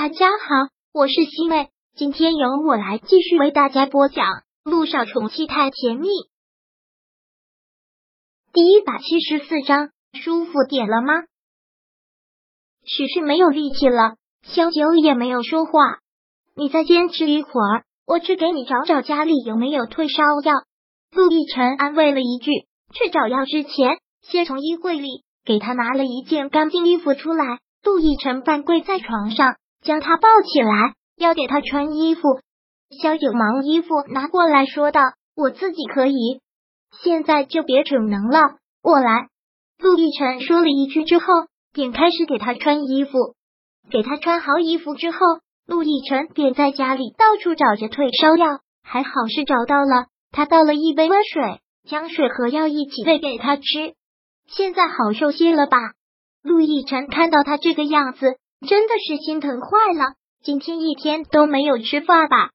大家好，我是西妹，今天由我来继续为大家播讲《路上宠妻太甜蜜》第一百七十四章。舒服点了吗？许是没有力气了，萧九也没有说话。你再坚持一会儿，我去给你找找家里有没有退烧药。陆亦辰安慰了一句。去找药之前，先从衣柜里给他拿了一件干净衣服出来。陆亦辰半跪在床上。将他抱起来，要给他穿衣服。萧九忙衣服拿过来说道：“我自己可以，现在就别逞能了，我来。”陆亦辰说了一句之后，便开始给他穿衣服。给他穿好衣服之后，陆亦辰便在家里到处找着退烧药，还好是找到了。他倒了一杯温水，将水和药一起喂给他吃。现在好受些了吧？陆亦辰看到他这个样子。真的是心疼坏了，今天一天都没有吃饭吧？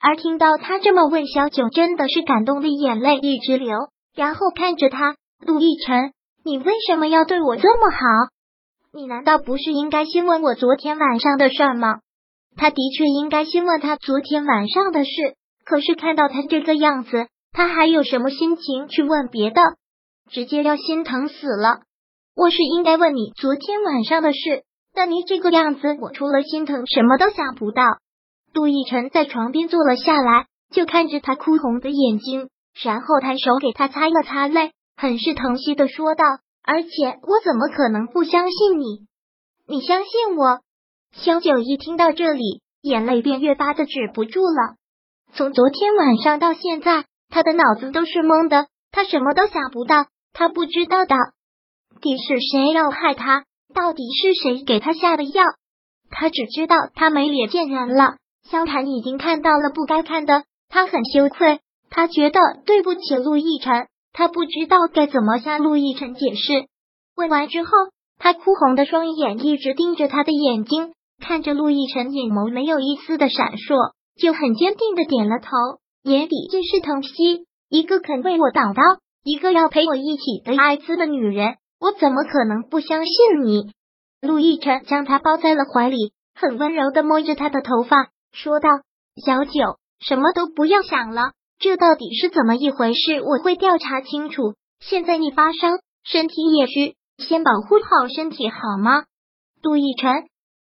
而听到他这么问，小九真的是感动的眼泪一直流，然后看着他，陆亦辰，你为什么要对我这么好？你难道不是应该先问我昨天晚上的事吗？他的确应该先问他昨天晚上的事，可是看到他这个样子，他还有什么心情去问别的？直接要心疼死了。我是应该问你昨天晚上的事。但你这个样子，我除了心疼，什么都想不到。杜奕晨在床边坐了下来，就看着他哭红的眼睛，然后抬手给他擦了擦泪，很是疼惜的说道：“而且我怎么可能不相信你？你相信我？”萧九一听到这里，眼泪便越发的止不住了。从昨天晚上到现在，他的脑子都是懵的，他什么都想不到，他不知道的，底是谁要害他。到底是谁给他下的药？他只知道他没脸见人了。萧谈已经看到了不该看的，他很羞愧，他觉得对不起陆亦辰，他不知道该怎么向陆亦辰解释。问完之后，他哭红的双眼一直盯着他的眼睛，看着陆亦辰眼眸没有一丝的闪烁，就很坚定的点了头，眼底尽是疼惜。一个肯为我挡刀，一个要陪我一起得艾滋的女人。我怎么可能不相信你？陆亦辰将他抱在了怀里，很温柔的摸着他的头发，说道：“小九，什么都不要想了，这到底是怎么一回事？我会调查清楚。现在你发烧，身体也虚，先保护好身体好吗？”陆亦辰，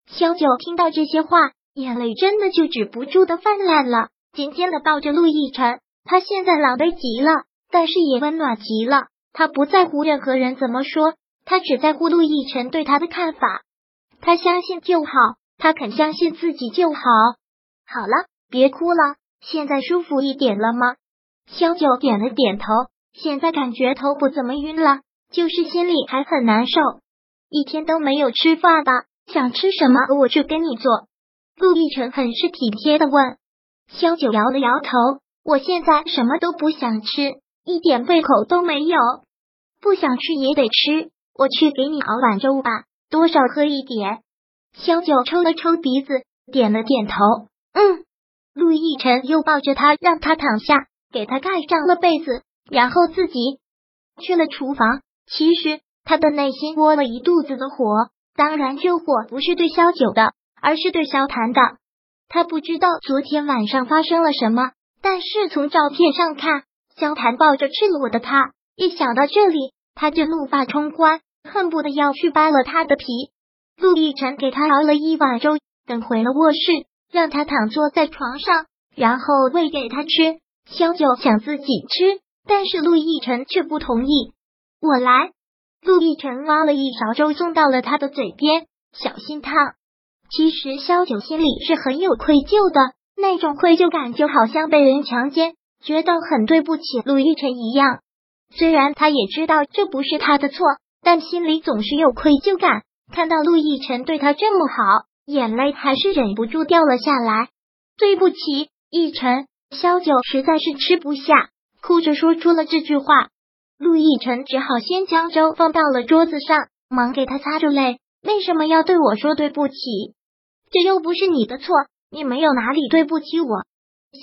小九听到这些话，眼泪真的就止不住的泛滥了，紧紧的抱着陆亦辰。他现在狼狈极了，但是也温暖极了。他不在乎任何人怎么说，他只在乎陆亦辰对他的看法。他相信就好，他肯相信自己就好。好了，别哭了，现在舒服一点了吗？萧九点了点头，现在感觉头不怎么晕了，就是心里还很难受。一天都没有吃饭吧？想吃什么，我去给你做。陆亦辰很是体贴的问。萧九摇了摇头，我现在什么都不想吃。一点胃口都没有，不想吃也得吃。我去给你熬碗粥吧，多少喝一点。萧九抽了抽鼻子，点了点头。嗯。陆亦辰又抱着他，让他躺下，给他盖上了被子，然后自己去了厨房。其实他的内心窝了一肚子的火，当然这火不是对萧九的，而是对萧谭的。他不知道昨天晚上发生了什么，但是从照片上看。萧谭抱着赤裸的他，一想到这里，他就怒发冲冠，恨不得要去扒了他的皮。陆亦辰给他熬了一碗粥，等回了卧室，让他躺坐在床上，然后喂给他吃。萧九想自己吃，但是陆亦辰却不同意。我来。陆亦辰挖了一勺粥送到了他的嘴边，小心烫。其实萧九心里是很有愧疚的，那种愧疚感就好像被人强奸。觉得很对不起陆亦辰一样，虽然他也知道这不是他的错，但心里总是有愧疚感。看到陆亦辰对他这么好，眼泪还是忍不住掉了下来。对不起，亦辰，萧九实在是吃不下，哭着说出了这句话。陆亦辰只好先将粥放到了桌子上，忙给他擦着泪。为什么要对我说对不起？这又不是你的错，你没有哪里对不起我。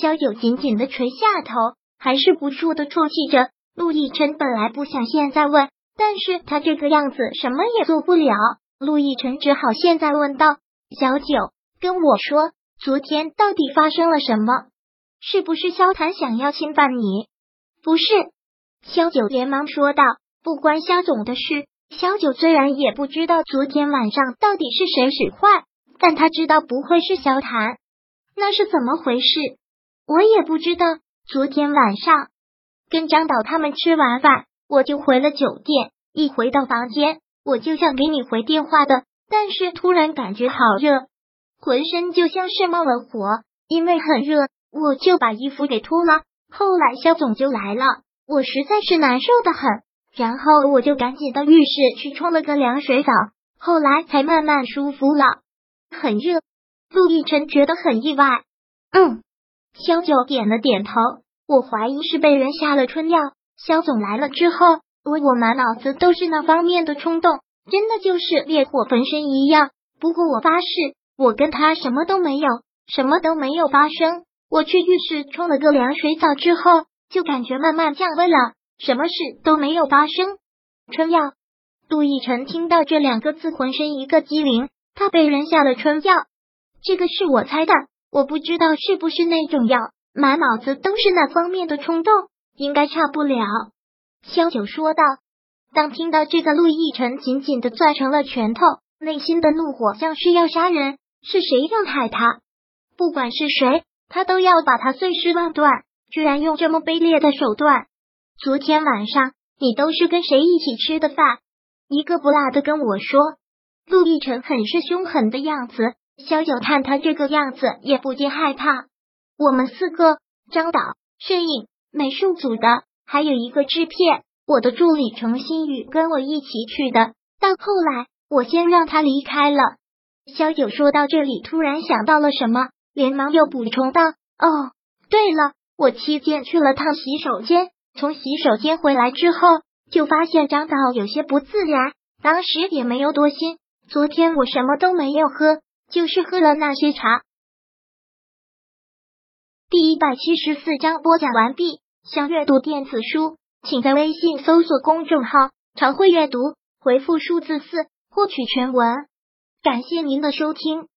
萧九紧紧的垂下头，还是不住的啜泣着。陆亦辰本来不想现在问，但是他这个样子什么也做不了。陆亦辰只好现在问道：“小九，跟我说，昨天到底发生了什么？是不是萧谈想要侵犯你？不是，萧九连忙说道。不关萧总的事。萧九虽然也不知道昨天晚上到底是谁使坏，但他知道不会是萧谈。那是怎么回事？我也不知道。昨天晚上跟张导他们吃完饭，我就回了酒店。一回到房间，我就想给你回电话的，但是突然感觉好热，浑身就像是冒了火。因为很热，我就把衣服给脱了。后来肖总就来了，我实在是难受的很，然后我就赶紧到浴室去冲了个凉水澡，后来才慢慢舒服了。很热，陆亦辰觉得很意外。嗯，肖九点了点头。我怀疑是被人下了春药。肖总来了之后。我我满脑子都是那方面的冲动，真的就是烈火焚身一样。不过我发誓，我跟他什么都没有，什么都没有发生。我去浴室冲了个凉水澡之后，就感觉慢慢降温了，什么事都没有发生。春药，杜奕晨听到这两个字，浑身一个机灵。他被人下了春药，这个是我猜的，我不知道是不是那种药。满脑子都是那方面的冲动，应该差不了。萧九说道：“当听到这个，陆亦辰紧紧的攥成了拳头，内心的怒火像是要杀人。是谁要害他？不管是谁，他都要把他碎尸万段。居然用这么卑劣的手段！昨天晚上你都是跟谁一起吃的饭？一个不落的跟我说。”陆亦辰很是凶狠的样子。萧九看他这个样子，也不禁害怕。我们四个，张导、摄影、美术组的。还有一个制片，我的助理程新宇跟我一起去的。到后来我先让他离开了。萧九说到这里，突然想到了什么，连忙又补充道：“哦，对了，我期间去了趟洗手间，从洗手间回来之后，就发现张导有些不自然。当时也没有多心，昨天我什么都没有喝，就是喝了那些茶。”第一百七十四章播讲完毕。想阅读电子书，请在微信搜索公众号“常会阅读”，回复数字四获取全文。感谢您的收听。